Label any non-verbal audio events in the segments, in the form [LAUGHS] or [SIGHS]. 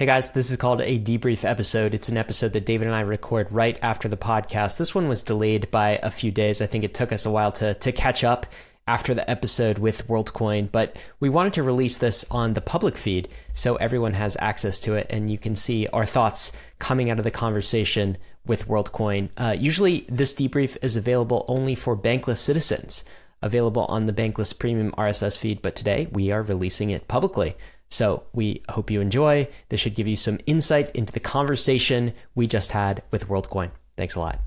Hey guys, this is called a debrief episode. It's an episode that David and I record right after the podcast. This one was delayed by a few days. I think it took us a while to to catch up after the episode with WorldCoin, but we wanted to release this on the public feed so everyone has access to it and you can see our thoughts coming out of the conversation with WorldCoin. Uh, usually, this debrief is available only for Bankless citizens, available on the Bankless Premium RSS feed, but today we are releasing it publicly. So we hope you enjoy. This should give you some insight into the conversation we just had with WorldCoin. Thanks a lot.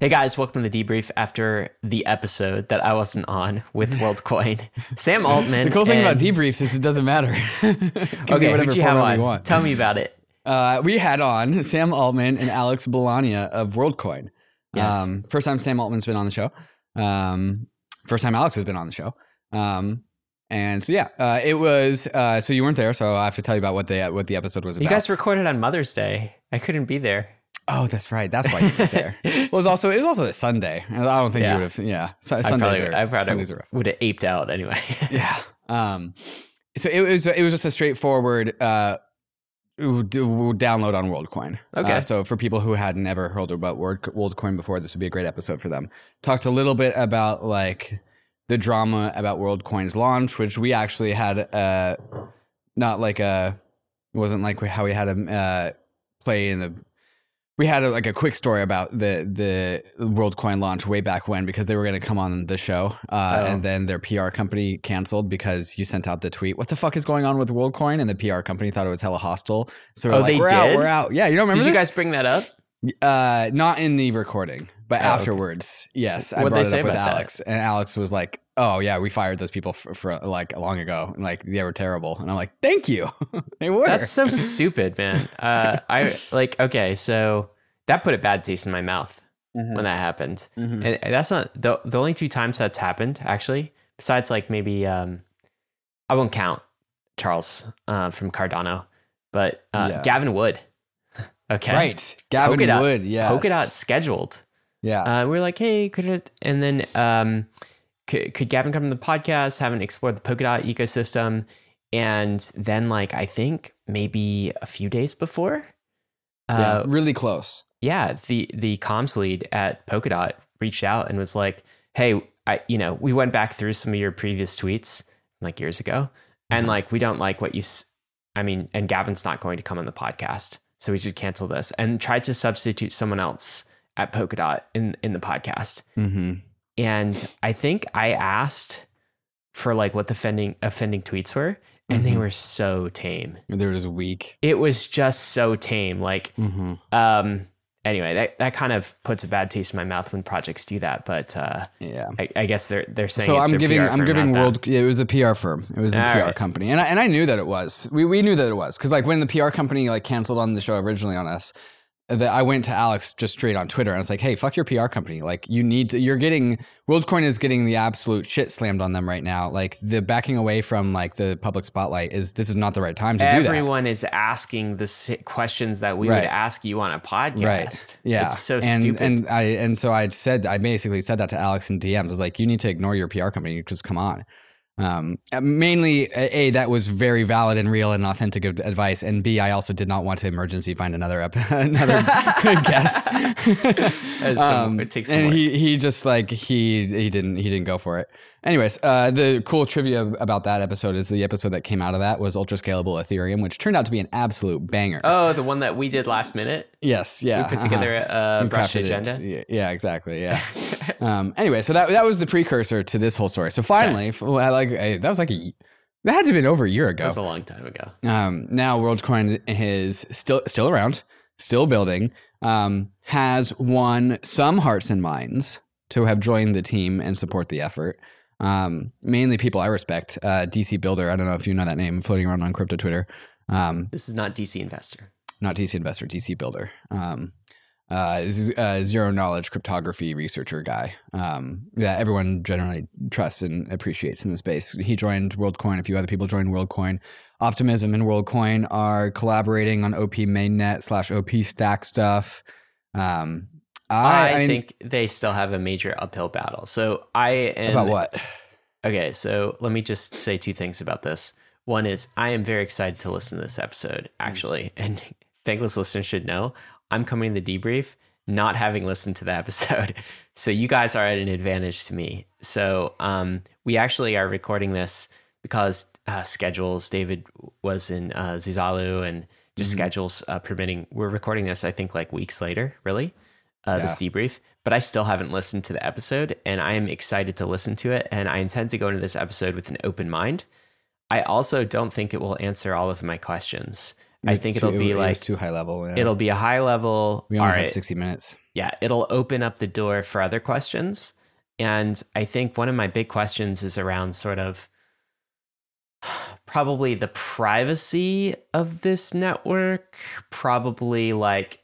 Hey guys, welcome to the debrief after the episode that I wasn't on with [LAUGHS] WorldCoin. Sam Altman. The cool thing about and- debriefs is it doesn't matter. [LAUGHS] Okay, whatever you have on? want. Tell me about it. [LAUGHS] Uh, we had on Sam Altman and Alex Blania of WorldCoin. Yes. Um, first time Sam Altman's been on the show. Um, first time Alex has been on the show. Um, and so yeah, uh, it was. Uh, so you weren't there, so I have to tell you about what the what the episode was about. You guys recorded on Mother's Day. I couldn't be there. oh, that's right. That's why you were there. [LAUGHS] Well, it was also it was also a Sunday. I don't think Yeah. you would have. Yeah, so, I Sundays probably, are, I probably Sundays are would have aped out anyway. [LAUGHS] yeah. Um, so it was it was just a straightforward uh, download on WorldCoin. Okay. Uh, so for people who had never heard about World, WorldCoin before, this would be a great episode for them. Talked a little bit about like the drama about WorldCoin's launch, which we actually had uh, not like a it wasn't like how we had a uh, play in the we had a, like a quick story about the the WorldCoin launch way back when because they were going to come on the show, uh, Oh. and then their PR company canceled because you sent out the tweet. What the fuck is going on with WorldCoin? And the PR company thought it was hella hostile. So we're Oh, like, they we're out, did? we're out. Yeah, you don't remember Did you guys bring that up? Uh, not in the recording, but Oh, okay. afterwards, yes, I What'd brought it up with about that? Alex, and Alex was like, "Oh yeah, we fired those people for, for like long ago, and like they were terrible." And I'm like, "Thank you, [LAUGHS] they were." That's so [LAUGHS] stupid, man. Uh, I like okay, so that put a bad taste in my mouth Mm-hmm. when that happened, and and that's not the the only two times that's happened actually. Besides, like maybe um, I won't count Charles uh, from Cardano, but uh, Yeah. Gavin Wood. Okay, right, Gavin Polkadot- Wood, yeah, Polkadot scheduled. yeah, Uh, we are like, hey, could it? And then um, could, could Gavin come to the podcast? Haven't explored the Polkadot ecosystem, and then like I think maybe a few days before, yeah, uh, really close. yeah, the the comms lead at Polkadot reached out and was like, hey, I you know we went back through some of your previous tweets like years ago, and Mhm. like we don't like what you. S- I mean, and Gavin's not going to come on the podcast, so we should cancel this. And tried to substitute someone else at Polkadot in in the podcast. Mm-hmm. And I think I asked for like what the offending offending tweets were, and they Mhm. were so tame. They were just weak. It was just so tame. Like, Mm-hmm. um, anyway, that, that kind of puts a bad taste in my mouth when projects do that. But uh, Yeah. I, I guess they're they're saying So it's I'm giving I'm giving. World. It was a PR firm. It was a All PR right. company, and I, and I knew that it was. We we knew that it was because like when the PR company like canceled on the show originally on us, that I went to Alex just straight on Twitter and I was like, "Hey, fuck your PR company! Like you need to. You're getting WorldCoin is getting the absolute shit slammed on them right now. Like the backing away from like the public spotlight is this is not the right time to do that. Everyone is asking the questions that we Right. would ask you on a podcast. Right. Yeah. It's so and, stupid. And I and so I said I basically said that to Alex in DMs. I was like, you need to ignore your PR company. Just come on. Um, mainly, a, that was very valid and real and authentic advice, and b I also did not want to emergency find another ep- [LAUGHS] another [LAUGHS] guest. That's some- it takes some and work. he he just like he he didn't he didn't go for it. Anyways, uh, the cool trivia about that episode is the episode that came out of that was ultra scalable Ethereum, which turned out to be an absolute banger. oh, the one that we did last minute. yes, yeah, we put uh-huh. together a [LAUGHS] We brush it. agenda. Yeah, yeah, exactly. Yeah. [LAUGHS] um, anyway, so that that was the precursor to this whole story. So finally, well, I like that was like a that had to have been over a year ago. That was a long time ago. Um, now WorldCoin is still still around, still building. Um, has won some hearts and minds to have joined the team and support the effort. Um, mainly people I respect. Uh, DC Builder. I don't know if you know that name floating around on crypto Twitter. Um, This is not DC Investor. not DC Investor, DC Builder. Um, uh, z- uh, zero knowledge cryptography researcher guy um, that everyone generally trusts and appreciates in the space. He joined WorldCoin. A few other people joined WorldCoin. Optimism and WorldCoin are collaborating on OP mainnet slash OP stack stuff. Um, I, I, I think they still have a major uphill battle. So I am about what? Okay, so let me just say two things about this. One is I am very excited to listen to this episode, actually. [LAUGHS] And thankless listeners should know I'm coming to the debrief not having listened to the [LAUGHS] episode. So you guys are at an advantage to me. So um, we actually are recording this because uh, schedules, David was in uh, Zuzalu and just schedules uh, permitting. We're recording this, I think, like weeks later, really, uh, this debrief. But I still haven't listened to the episode and I am excited to listen to it. And I intend to go into this episode with an open mind. I also don't think it will answer all of my questions. I think too- it'll be it like too high level. Yeah. it'll be a high level. we only had right, 60 minutes. yeah, it'll open up the door for other questions. And I think one of my big questions is around sort of [SIGHS] probably the privacy of this network, probably like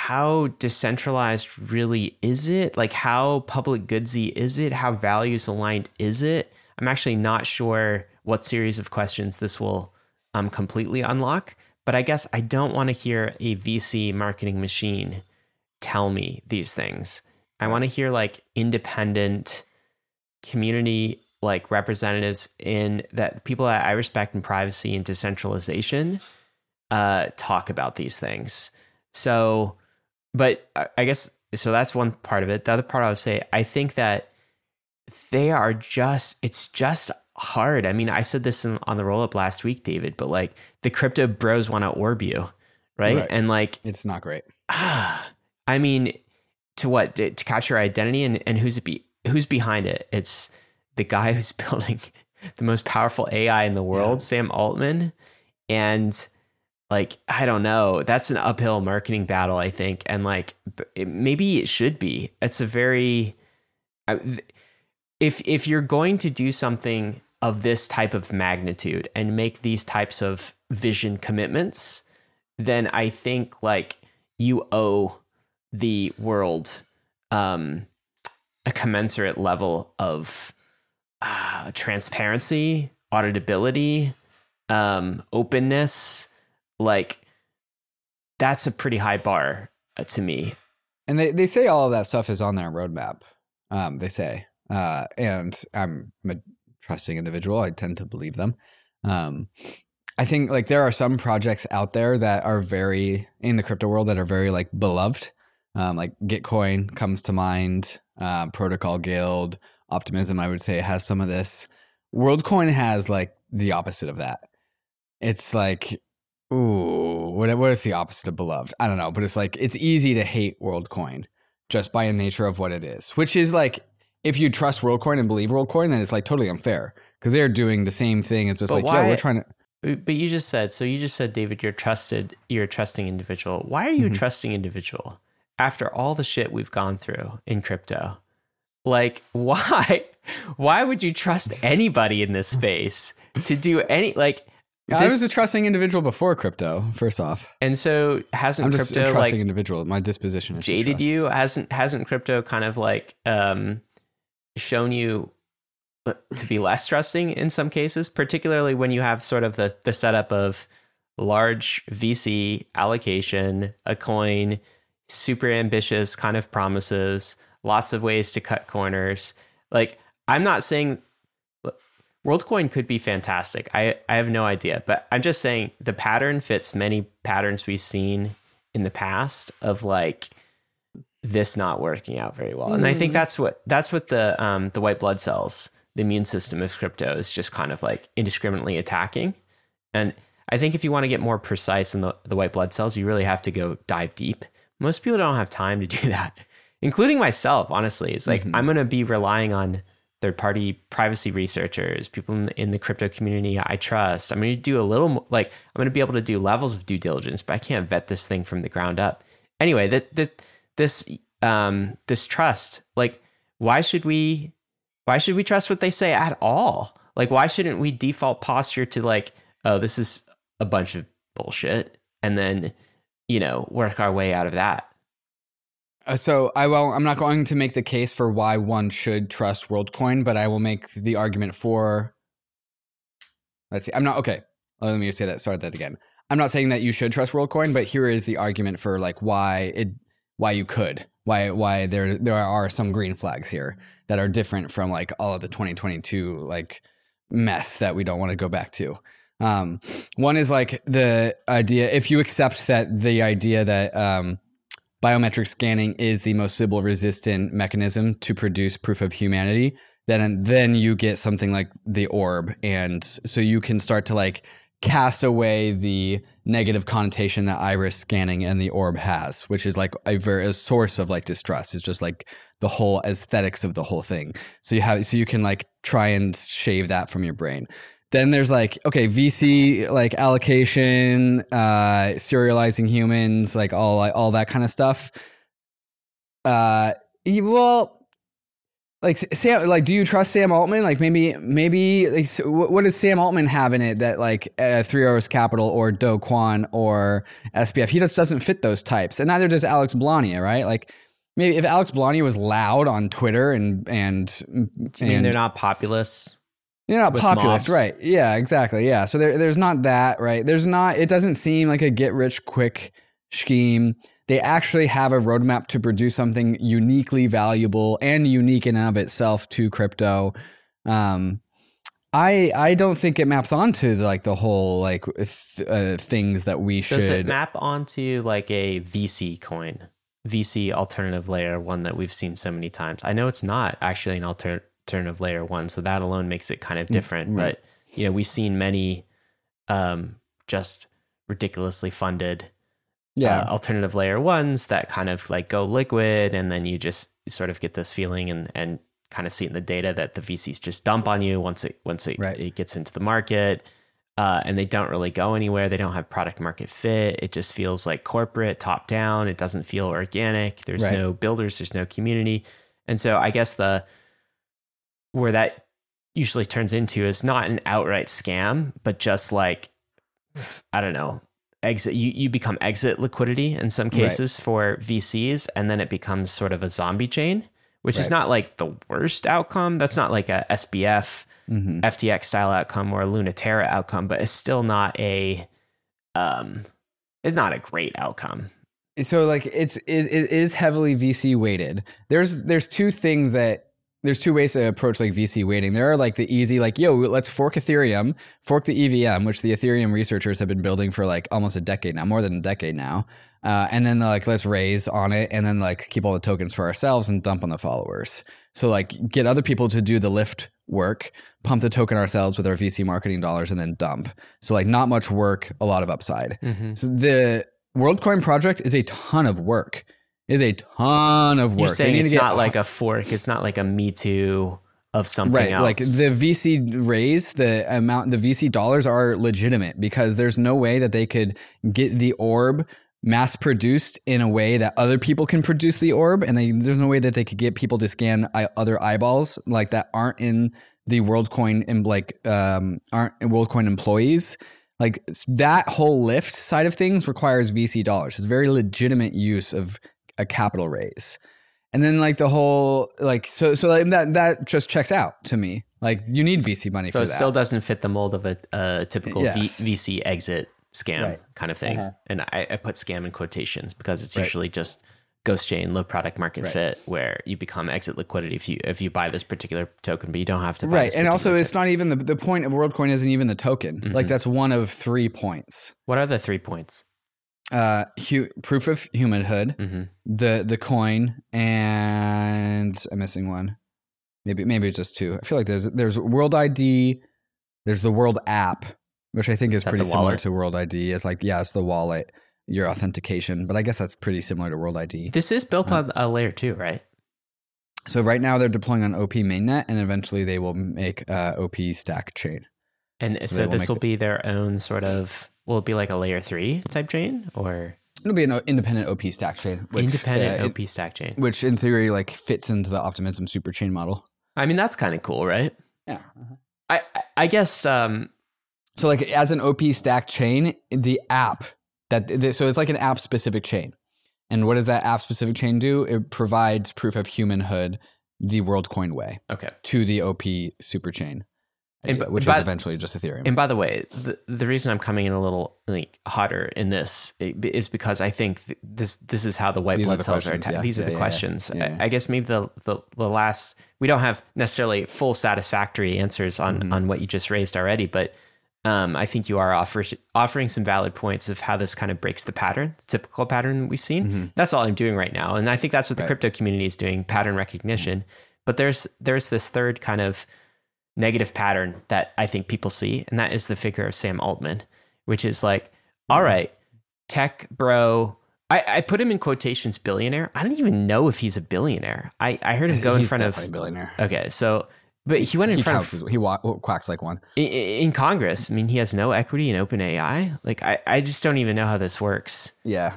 how decentralized really is it? Like how public goodsy is it? How values aligned is it? I'm actually not sure what series of questions this will um, completely unlock, but I guess I don't want to hear a VC marketing machine tell me these things. I want to hear like independent community like representatives in that people that I respect in privacy and decentralization uh, talk about these things. So, but I I guess so. That's one part of it. The other part I would say, I think that they are just. It's just hard. I mean, I said this in, on the roll up last week, David. But like the crypto bros want to orb you, right? Right. And like It's not great. ah, [SIGHS] I mean, to what to, to capture identity and and who's it be who's behind it? It's the guy who's [LAUGHS] building the most powerful AI in the world, Sam Altman, and like I don't know, that's an uphill marketing battle, I think, and like maybe it should be. It's a very if if you're going to do something of this type of magnitude and make these types of vision commitments, then I think like you owe the world um, a commensurate level of uh, transparency, auditability, um, openness. Like that's a pretty high bar uh, to me. And they, they say all of that stuff is on their roadmap. Um, they say, uh, and I'm a trusting individual. I tend to believe them. Um, I think like there are some projects out there that are very in the crypto world that are very like beloved. Um, like Gitcoin comes to mind. Um, Protocol Guild, Optimism, I would say has some of this. WorldCoin has like the opposite of that. It's like, ooh, what, what is the opposite of beloved? I don't know, but it's like it's easy to hate WorldCoin just by the nature of what it is, which is like if you trust WorldCoin and believe WorldCoin, then it's like totally unfair because they're doing the same thing. It's just But like, why- yeah, we're trying to. But you just said so. You just said, David, you're trusted. You're a trusting individual. Why are you a Mhm. trusting individual after all the shit we've gone through in crypto? Like, [LAUGHS] why? Why would you trust anybody in this space to do any like? I this- was a trusting individual before crypto. First off, and so hasn't I'm just a crypto trusting like individual. My disposition is jaded you? Hasn't hasn't crypto kind of like um shown you to be less trusting in some cases, particularly when you have sort of the the setup of large VC allocation, a coin, super ambitious kind of promises, lots of ways to cut corners. Like I'm not saying WorldCoin could be fantastic. I, I have no idea, but I'm just saying the pattern fits many patterns we've seen in the past of like this not working out very well. And I think that's what that's what the um the white blood cells, the immune system of crypto is just kind of like indiscriminately attacking. And I think if you want to get more precise in the, the white blood cells, you really have to go dive deep. Most people don't have time to do [LAUGHS] that, including myself, honestly. It's like I'm going to be relying on third party privacy researchers, people in the, in the crypto community I trust. I'm going to do a little like I'm going to be able to do levels of due diligence, but I can't vet this thing from the ground up. Anyway, that that this um this trust, like why should we why should we trust what they say at all? Like why shouldn't we default posture to like oh this is a bunch of bullshit and then you know work our way out of that. Uh, so I will. I'm not going to make the case for why one should trust WorldCoin, but I will make the argument for. Let's see. I'm not okay. Let me say that. Start that again. I'm not saying that you should trust WorldCoin, but here is the argument for like why it, why you could, why why there there are some green flags here that are different from like all of the 2022 like mess that we don't want to go back to. Um, one is like the idea if you accept that the idea that um, biometric scanning is the most Sybil resistant mechanism to produce proof of humanity, then then you get something like the orb, and so you can start to like cast away the negative connotation that iris scanning and the orb has, which is like a very a source of like distrust. It's just like the whole aesthetics of the whole thing. So you have so you can like try and shave that from your brain. Then there's like okay VC like allocation, uh, serializing humans, like all all that kind of stuff. Uh, well, like Sam, like, do you trust Sam Altman? Like, maybe, maybe, like, what does Sam Altman have in it that like uh, Three Arrows Capital or Do Kwon or SBF? He just doesn't fit those types, and neither does Alex Blania, right? Like, maybe if Alex Blania was loud on Twitter and and, you mean they're not populist? They're not populist, mobs? right? Yeah, exactly. Yeah, so there, there's not that, right? There's not. It doesn't seem like a get rich quick scheme they actually have a roadmap to produce something uniquely valuable and unique in and of itself to crypto. Um, I I don't think it maps onto the, like the whole like th- uh, things that we should. Does it map onto like a VC coin, VC alternative layer one that we've seen so many times? I know it's not actually an alter- alternative layer one, so that alone makes it kind of mm, different. Right. But you know, we've seen many um, just ridiculously funded yeah. Uh, alternative layer ones that kind of like go liquid and then you just sort of get this feeling and and kind of see in the data that the VCs just dump on you once it once it, right. it gets into the market. Uh, and they don't really go anywhere. They don't have product market fit. It just feels like corporate, top down. It doesn't feel organic. There's right. no builders. There's no community. And so I guess the where that usually turns into is not an outright scam, but just like I don't know, exit you, you become exit liquidity in some cases right. for VCs and then it becomes sort of a zombie chain which right. is not like the worst outcome that's not like a SBF mm-hmm. FTX style outcome or a Lunaterra outcome but it's still not a um it's not a great outcome so like it's it, it is heavily VC weighted there's there's two things that there's two ways to approach like VC waiting. There are like the easy, like, yo, let's fork Ethereum, fork the EVM, which the Ethereum researchers have been building for like almost a decade now, more than a decade now. Uh, and then like let's raise on it and then like keep all the tokens for ourselves and dump on the followers. So like get other people to do the lift work, pump the token ourselves with our VC marketing dollars and then dump. So like not much work, a lot of upside. Mm-hmm. So the WorldCoin project is a ton of work is a ton of work. You're saying it's not like a fork. It's not like a Me Too of something right, else. Like the VC raise, the amount, the VC dollars are legitimate because there's no way that they could get the orb mass produced in a way that other people can produce the orb, and they, there's no way that they could get people to scan other eyeballs like that aren't in the WorldCoin and like um, aren't WorldCoin employees. Like that whole lift side of things requires VC dollars. It's very legitimate use of a capital raise. And then like the whole like so so like that that just checks out to me. Like you need VC money so for it that. still doesn't fit the mold of a, a typical yes. v, VC exit scam right. kind of thing. Uh-huh. And I, I, put scam in quotations because it's right. usually just ghost chain, low product market right. fit, where you become exit liquidity if you if you buy this particular token, but you don't have to. right, and also token. it's not even the the point of WorldCoin isn't even the token. Mm-hmm. Like that's one of three points. What are the three points? Uh, hu- proof of humanhood, mm-hmm. the the coin, and I'm missing one. Maybe maybe just two. I feel like there's there's World ID, there's the World app, which I think is, is pretty similar to World ID. It's like yeah, it's the wallet, your authentication, but I guess that's pretty similar to World ID. This is built on a layer two, right? So right now they're deploying on OP mainnet, and eventually they will make uh, OP stack chain. And so, so this will the- be their own sort of Will it be like a layer three type chain or? It'll be an independent OP stack chain. Which, independent uh, OP stack chain. Which in theory like fits into the optimism super chain model. I mean, that's kind of cool, right? Yeah. Uh-huh. I, I guess. Um, so like as an OP stack chain, the app that, so it's like an app specific chain. And what does that app specific chain do? It provides proof of humanhood the WorldCoin way. Okay. To the OP super chain. Idea, b- which by- was eventually just Ethereum. And by the way, the, the reason I'm coming in a little like hotter in this is because I think th- this this is how the white These blood cells are attacked. yeah. These are Yeah, the yeah, questions. I, I guess maybe the, the the last we don't have necessarily full satisfactory answers on Mm-hmm. on what you just raised already, but um, I think you are offer, offering some valid points of how this kind of breaks the pattern, the typical pattern we've seen. That's all I'm doing right now, and I think that's what the Mm-hmm. Right. crypto community is doing: pattern recognition. But there's there's this third kind of negative pattern that I think people see, and that is the figure of Sam Altman, which is like, all right, tech bro. I, I put him in quotations billionaire. I don't even know if he's a billionaire. I, I heard him go in front of billionaire. okay, so but he went in He front of as, he wa- quacks like one. in, in Congress. I mean, he has no equity in OpenAI. Like I, I just don't even know how this works. Yeah.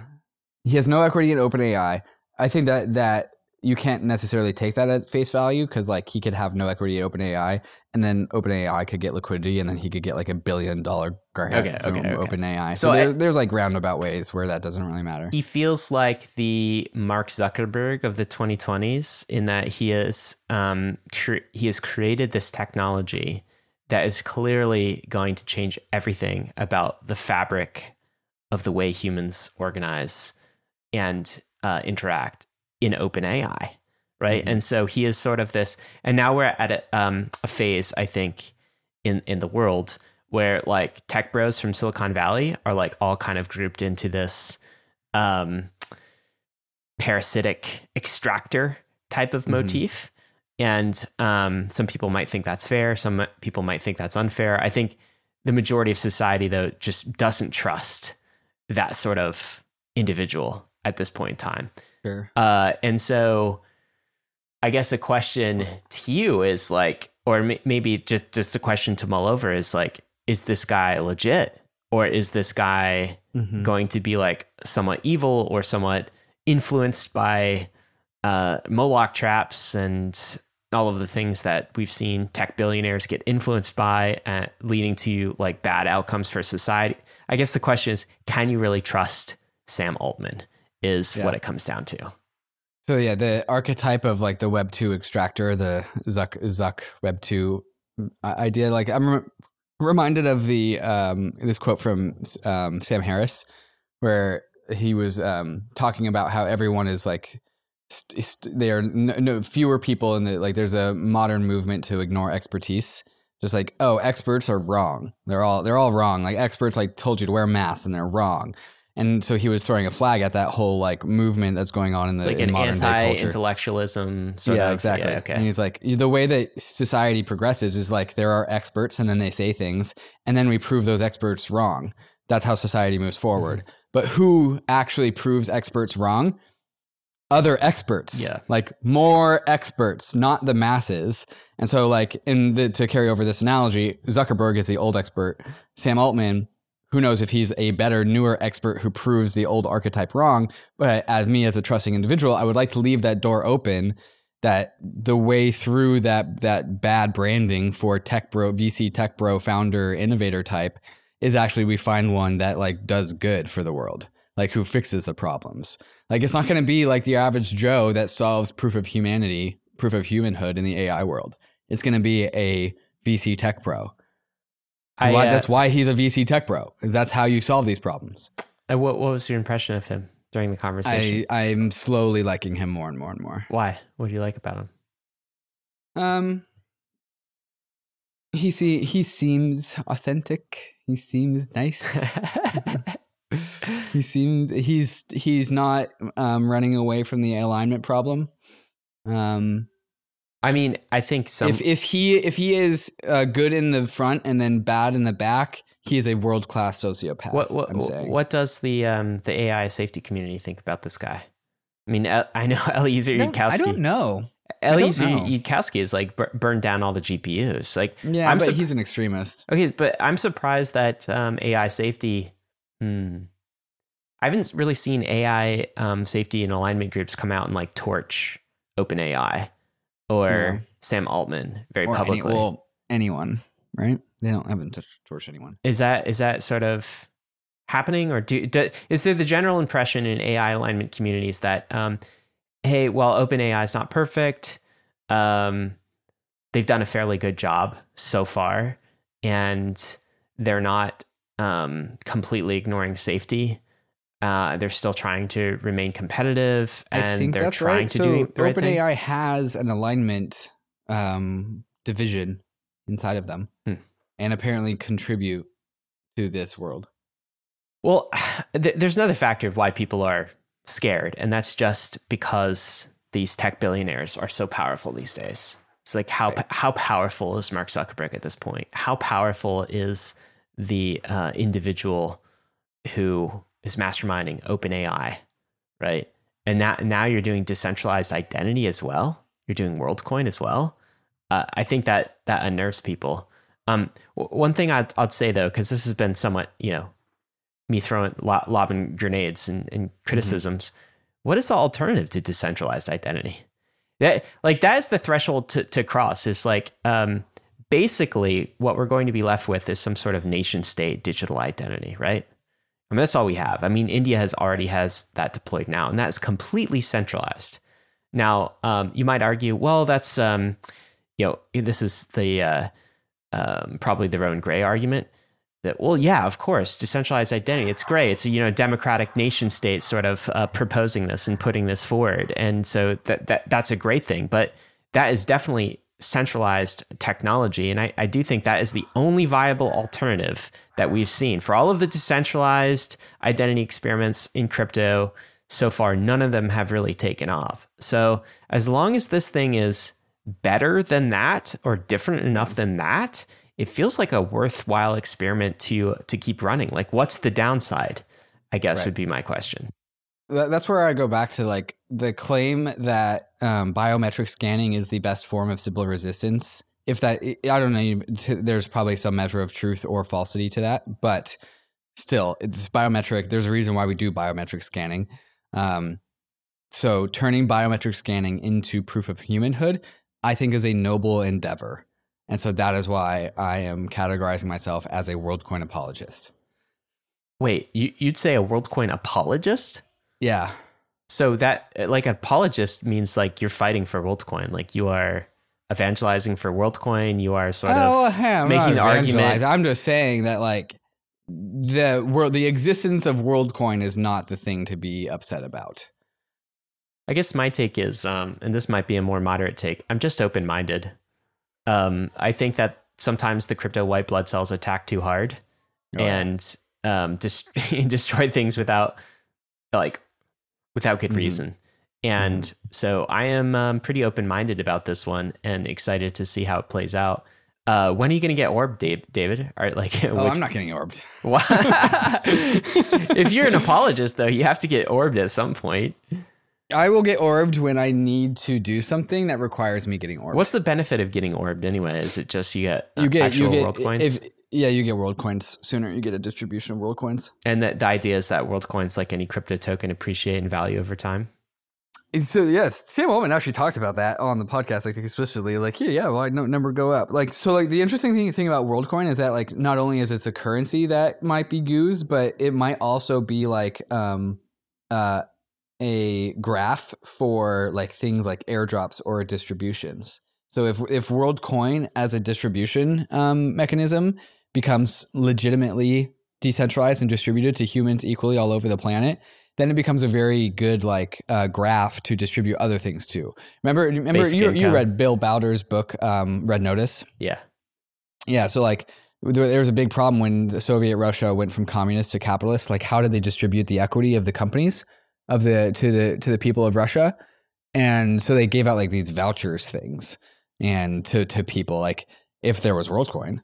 He has no equity in OpenAI. I think that that you can't necessarily take that at face value because like he could have no equity in OpenAI and then OpenAI could get liquidity and then he could get like a billion dollar grant Okay, from okay, okay. OpenAI. So So, I- there's like roundabout ways where that doesn't really matter. He feels like the Mark Zuckerberg of the 2020s in that he is um, cre- he has created this technology that is clearly going to change everything about the fabric of the way humans organize and uh, interact in OpenAI, right? And so he is sort of this, and now we're at a, um, a phase, I think, in in the world where like tech bros from Silicon Valley are like all kind of grouped into this um, parasitic extractor type of Mhm. motif. And um, some people might think that's fair. Some people might think that's unfair. I think the majority of society, though, just doesn't trust that sort of individual at this point in time. Sure. Uh, and so I guess a question to you is like, or m- maybe just, just a question to mull over is like, is this guy legit? Or is this guy Mhm. going to be like somewhat evil or somewhat influenced by uh, Moloch traps and all of the things that we've seen tech billionaires get influenced by, uh, leading to like bad outcomes for society? I guess the question is, can you really trust Sam Altman? Is Yeah. what it comes down to. So yeah, the archetype of like the Web two extractor, the Zuck Zuck Web two idea. Like I'm re- reminded of the um, this quote from um, Sam Harris, where he was um, talking about how everyone is like st- st- they are no, no fewer people in the like. There's a modern movement to ignore expertise. Just like oh, experts are wrong. They're all they're all wrong. Like experts like told you to wear masks and they're wrong. And so he was throwing a flag at that whole like movement that's going on in the Like in an modern anti-intellectualism sort yeah, of. exactly. Yeah, And he's like, the way that society progresses is like there are experts and then they say things and then we prove those experts wrong. That's how society moves forward. Mm-hmm. But who actually proves experts wrong? Other experts. Yeah. Like more experts, not the masses. And so, like, in the, to carry over this analogy, Zuckerberg is the old expert. Sam Altman, who knows if he's a better, newer expert who proves the old archetype wrong. But as me, as a trusting individual, I would like to leave that door open that the way through that that bad branding for tech bro VC tech bro founder innovator type is actually we find one that like does good for the world like who fixes the problems like it's not going to be like the average joe that solves proof of humanity proof of humanhood in the ai world it's going to be a vc tech bro I, why, uh, that's why he's a vc tech bro is that's how you solve these problems uh, what, what was your impression of him during the conversation? i i'm slowly liking him more and more and more Why? What do you like about him? Um, he see he seems authentic. He seems nice. [LAUGHS] he seems he's he's not um, running away from the alignment problem. Um, I mean, I think some. if if he if he is uh, good in the front and then bad in the back, he is a world class sociopath. what what I'm saying. what does the um the AI safety community think about this guy? I mean, I know [LAUGHS] Eliezer don't, I don't know. Eliezer. Yudkowsky is like bur- burned down all the GPUs. Like, Yeah, I'm but he's an extremist. okay, but I'm surprised that um, AI safety. Hmm, I haven't really seen AI um, safety and alignment groups come out and like torch OpenAI or Yeah. Sam Altman very Or any, publicly. well, anyone, right? They don't haven't touched torch anyone. is that is that sort of happening or do, do is there the general impression in AI alignment communities that um, hey, while OpenAI is not perfect, um, they've done a fairly good job so far. and they're not um, completely ignoring safety. Uh, they're still trying to remain competitive, and I think they're trying right. to so do the right thing. OpenAI has an alignment um, division inside of them, Hmm. and apparently contribute to this world. Well, [SIGHS] th- there's another factor of why people are scared, and that's just because these tech billionaires are so powerful these days. It's like how Right. how powerful is Mark Zuckerberg at this point? How powerful is the uh, individual who is masterminding OpenAI, right? And now now you're doing decentralized identity as well. You're doing WorldCoin as well. Uh, I think that that unnerves people. Um, w- one thing I'd, I'd say though, because this has been somewhat, you know, me throwing lo- lobbing grenades and, and criticisms. What is the alternative to decentralized identity? That like that is the threshold to, to cross. Is like um, basically what we're going to be left with is some sort of nation state digital identity, right? Mean that's all we have. I mean India has already has that deployed now, and that's completely centralized. Now um, you might argue, well, that's um, you know this is the uh, um, probably the Rowan Gray argument that well yeah of course decentralized identity it's great it's a you know democratic nation state sort of uh, proposing this and putting this forward and so that, that that's a great thing but that is definitely centralized technology and I, I do think that is the only viable alternative that we've seen for all of the decentralized identity experiments in crypto so far none of them have really taken off so as long as this thing is better than that or different enough than that it feels like a worthwhile experiment to to keep running. Like, what's the downside? I guess Right. would be my question. That- That's where I go back to like the claim that um, biometric scanning is the best form of Sybil resistance. If that, I don't know, there's probably some measure of truth or falsity to that, but still, it's biometric. There's a reason why we do biometric scanning. Um, so turning biometric scanning into proof of humanhood, I think, is a noble endeavor. And so that is why I am categorizing myself as a WorldCoin apologist. Wait, you, you'd say a WorldCoin apologist? Yeah. So that like apologist means like you're fighting for WorldCoin, like you are evangelizing for WorldCoin. You are sort oh, of hey, I'm making the argument. I'm just saying that like the world, the existence of WorldCoin is not the thing to be upset about. I guess my take is, um, and this might be a more moderate take. I'm just open minded. Um, I think that sometimes the crypto white blood cells attack too hard Oh, and um, [LAUGHS] destroy things without like without good Mhm. reason. And so I am um, pretty open minded about this one and excited to see how it plays out. Uh, when are you going to get orbed, Dave, David? Or like, [LAUGHS] Oh, which- I'm not getting orbed. [LAUGHS] If you're an apologist, though, you have to get orbed at some point. I will get orbed when I need to do something that requires me getting orbed. What's the benefit of getting orbed anyway? Is it just you get, uh, you get actual you get world coins? if yeah you get world coins sooner. You get a distribution of world coins. and that the idea is that world coins, like any crypto token, appreciate in value over time. So yes, Sam Altman actually talked about that on the podcast, like explicitly, like yeah, yeah, well, I know number go up. Like so, like the interesting thing, thing about WorldCoin is that like not only is it a currency that might be used, but it might also be like um uh a graph for like things like airdrops or distributions. So if if WorldCoin as a distribution um, mechanism becomes legitimately decentralized and distributed to humans equally all over the planet, then it becomes a very good like uh, graph to distribute other things to. Remember, remember Basic you, you read Bill Browder's book, um, Red Notice. Yeah. Yeah, so like there, there was a big problem when the Soviet Russia went from communist to capitalist. Like, how did they distribute the equity of the companies of the to the to the people of Russia? And so they gave out like these vouchers things and to to people like if there was WorldCoin,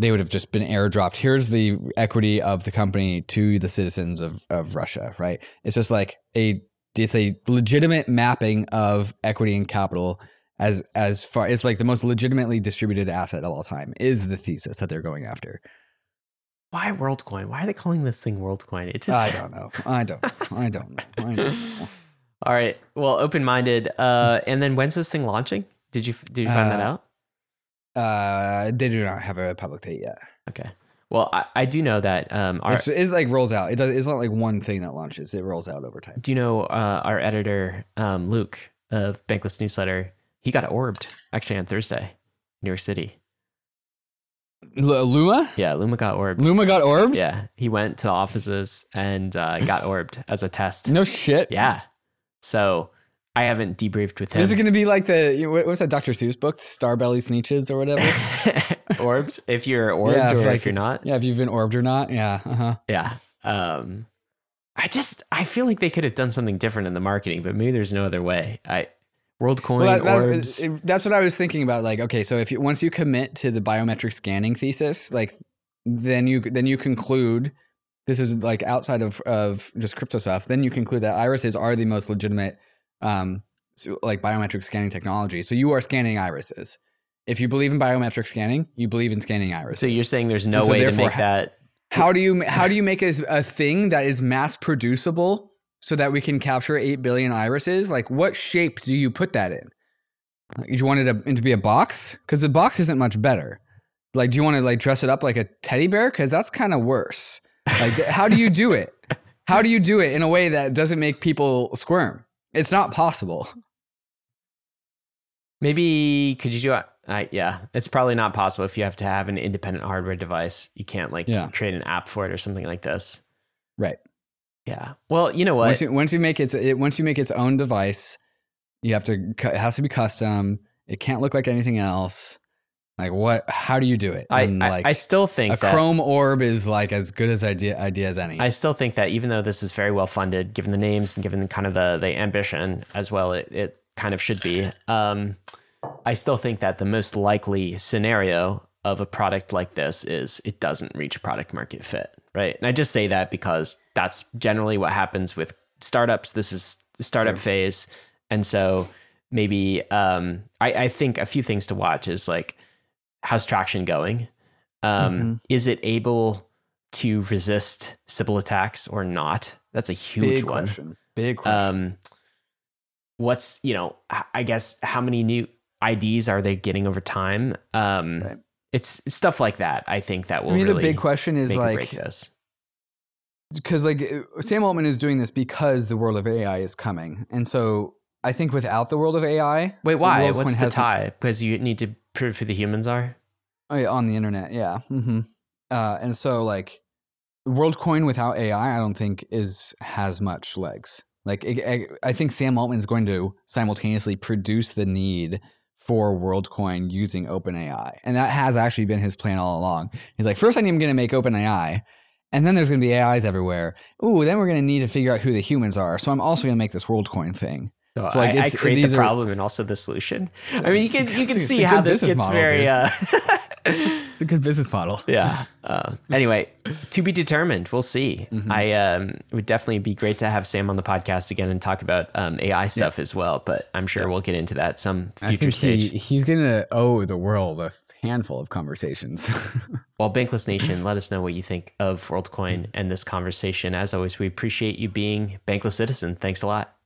they would have just been airdropped. Here's the equity of the company to the citizens of of Russia. Right? It's just like a it's a legitimate mapping of equity and capital as as far it's like the most legitimately distributed asset of all time is the thesis that they're going after. Why WorldCoin? Why are they calling this thing WorldCoin? It just I don't know. I don't. I don't. know. I don't. Know. [LAUGHS] All right. Well, open minded. Uh, and then when's this thing launching? Did you did you find that Uh, out? Uh, they do not have a public date yet. Okay. Well, I, I do know that um, our It's, it's like rolls out. It does. It's not like one thing that launches. It rolls out over time. do you know uh, our editor um, Luke of Bankless Newsletter? He got orbed actually on Thursday, New York City. L- Luma? Yeah, Luma got orbed. Luma got orbed? Yeah, he went to the offices and uh, got orbed as a test. No shit. Yeah. So I haven't debriefed with him. Is it going to be like the what- what's that Dr. Seuss book, Starbelly Sneetches or whatever? [LAUGHS] orbed? If you're orbed Yeah, or like- if you're not? yeah, if you've been orbed or not. Yeah. Uh huh. Yeah. Um, I just I feel like they could have done something different in the marketing, but maybe there's no other way. I WorldCoin Well, that, that's, orbs. that's what I was thinking about. Like, okay, so if you once you commit to the biometric scanning thesis, like then you then you conclude this is like outside of of just crypto stuff. Then you conclude that irises are the most legitimate, um, so, like biometric scanning technology. So you are scanning irises. If you believe in biometric scanning, you believe in scanning irises. so you're saying there's no so way to make that How do you how do you make a, a thing that is mass producible so that we can capture eight billion irises? Like, what shape do you put that in? Like, you want it to, to be a box because the box isn't much better. Like, do you want to like dress it up like a teddy bear? Because that's kind of worse. Like, how do you do it? [LAUGHS] How do you do it in a way that doesn't make people squirm? It's not possible. maybe could you do it? I, yeah, it's probably not possible if you have to have an independent hardware device. You can't like Yeah. create an app for it or something like this. Right. Yeah. Well, you know what? Once you, once you make its it, once you make its own device, you have to it has to be custom. It can't look like anything else. Like what? How do you do it? I, And, I, like I still think a that Chrome orb is like as good as idea idea as any. I still think that even though this is very well funded, given the names and given kind of the the ambition as well, it, it kind of should be. Um, I still think that the most likely scenario of a product like this is it doesn't reach product market fit, right? And I just say that because that's generally what happens with startups. This is the startup phase, and so maybe um, I, I think a few things to watch is like how's traction going. Um, Mhm. Is it able to resist Sybil attacks or not? That's a huge Big one. question. Big question. Um, what's you know, I guess how many new IDs are they getting over time? Um, Right. It's stuff like that. I think that will I mean, really the big question is like because like Sam Altman is doing this because the world of AI is coming, and so I think without the world of AI, Wait, why? What's the tie? Because you need to prove who the humans are. Oh, yeah, on the internet, yeah. hmm Uh, and so like WorldCoin without AI, I don't think is has much legs. Like I think Sam Altman is going to simultaneously produce the need for WorldCoin using OpenAI, and that has actually been his plan all along. He's like, first I'm going to make OpenAI. And then there's going to be AIs everywhere. Ooh, then we're going to need to figure out who the humans are. So I'm also going to make this WorldCoin thing. So, So, like, I, I create the are- problem and also the solution. I mean, you can you can it's it's see how this gets model, very. Uh, [LAUGHS] [LAUGHS] It's a good business model. yeah. [LAUGHS] Uh, anyway, to be determined. We'll see. Mm-hmm. I um, it would definitely be great to have Sam on the podcast again and talk about um, AI stuff as well. But I'm sure we'll get into that some future stage. he, he's going to owe the world a handful of conversations. Well, Bankless Nation, let us know what you think of WorldCoin and this conversation. As always, we appreciate you being Bankless Citizen. Thanks a lot.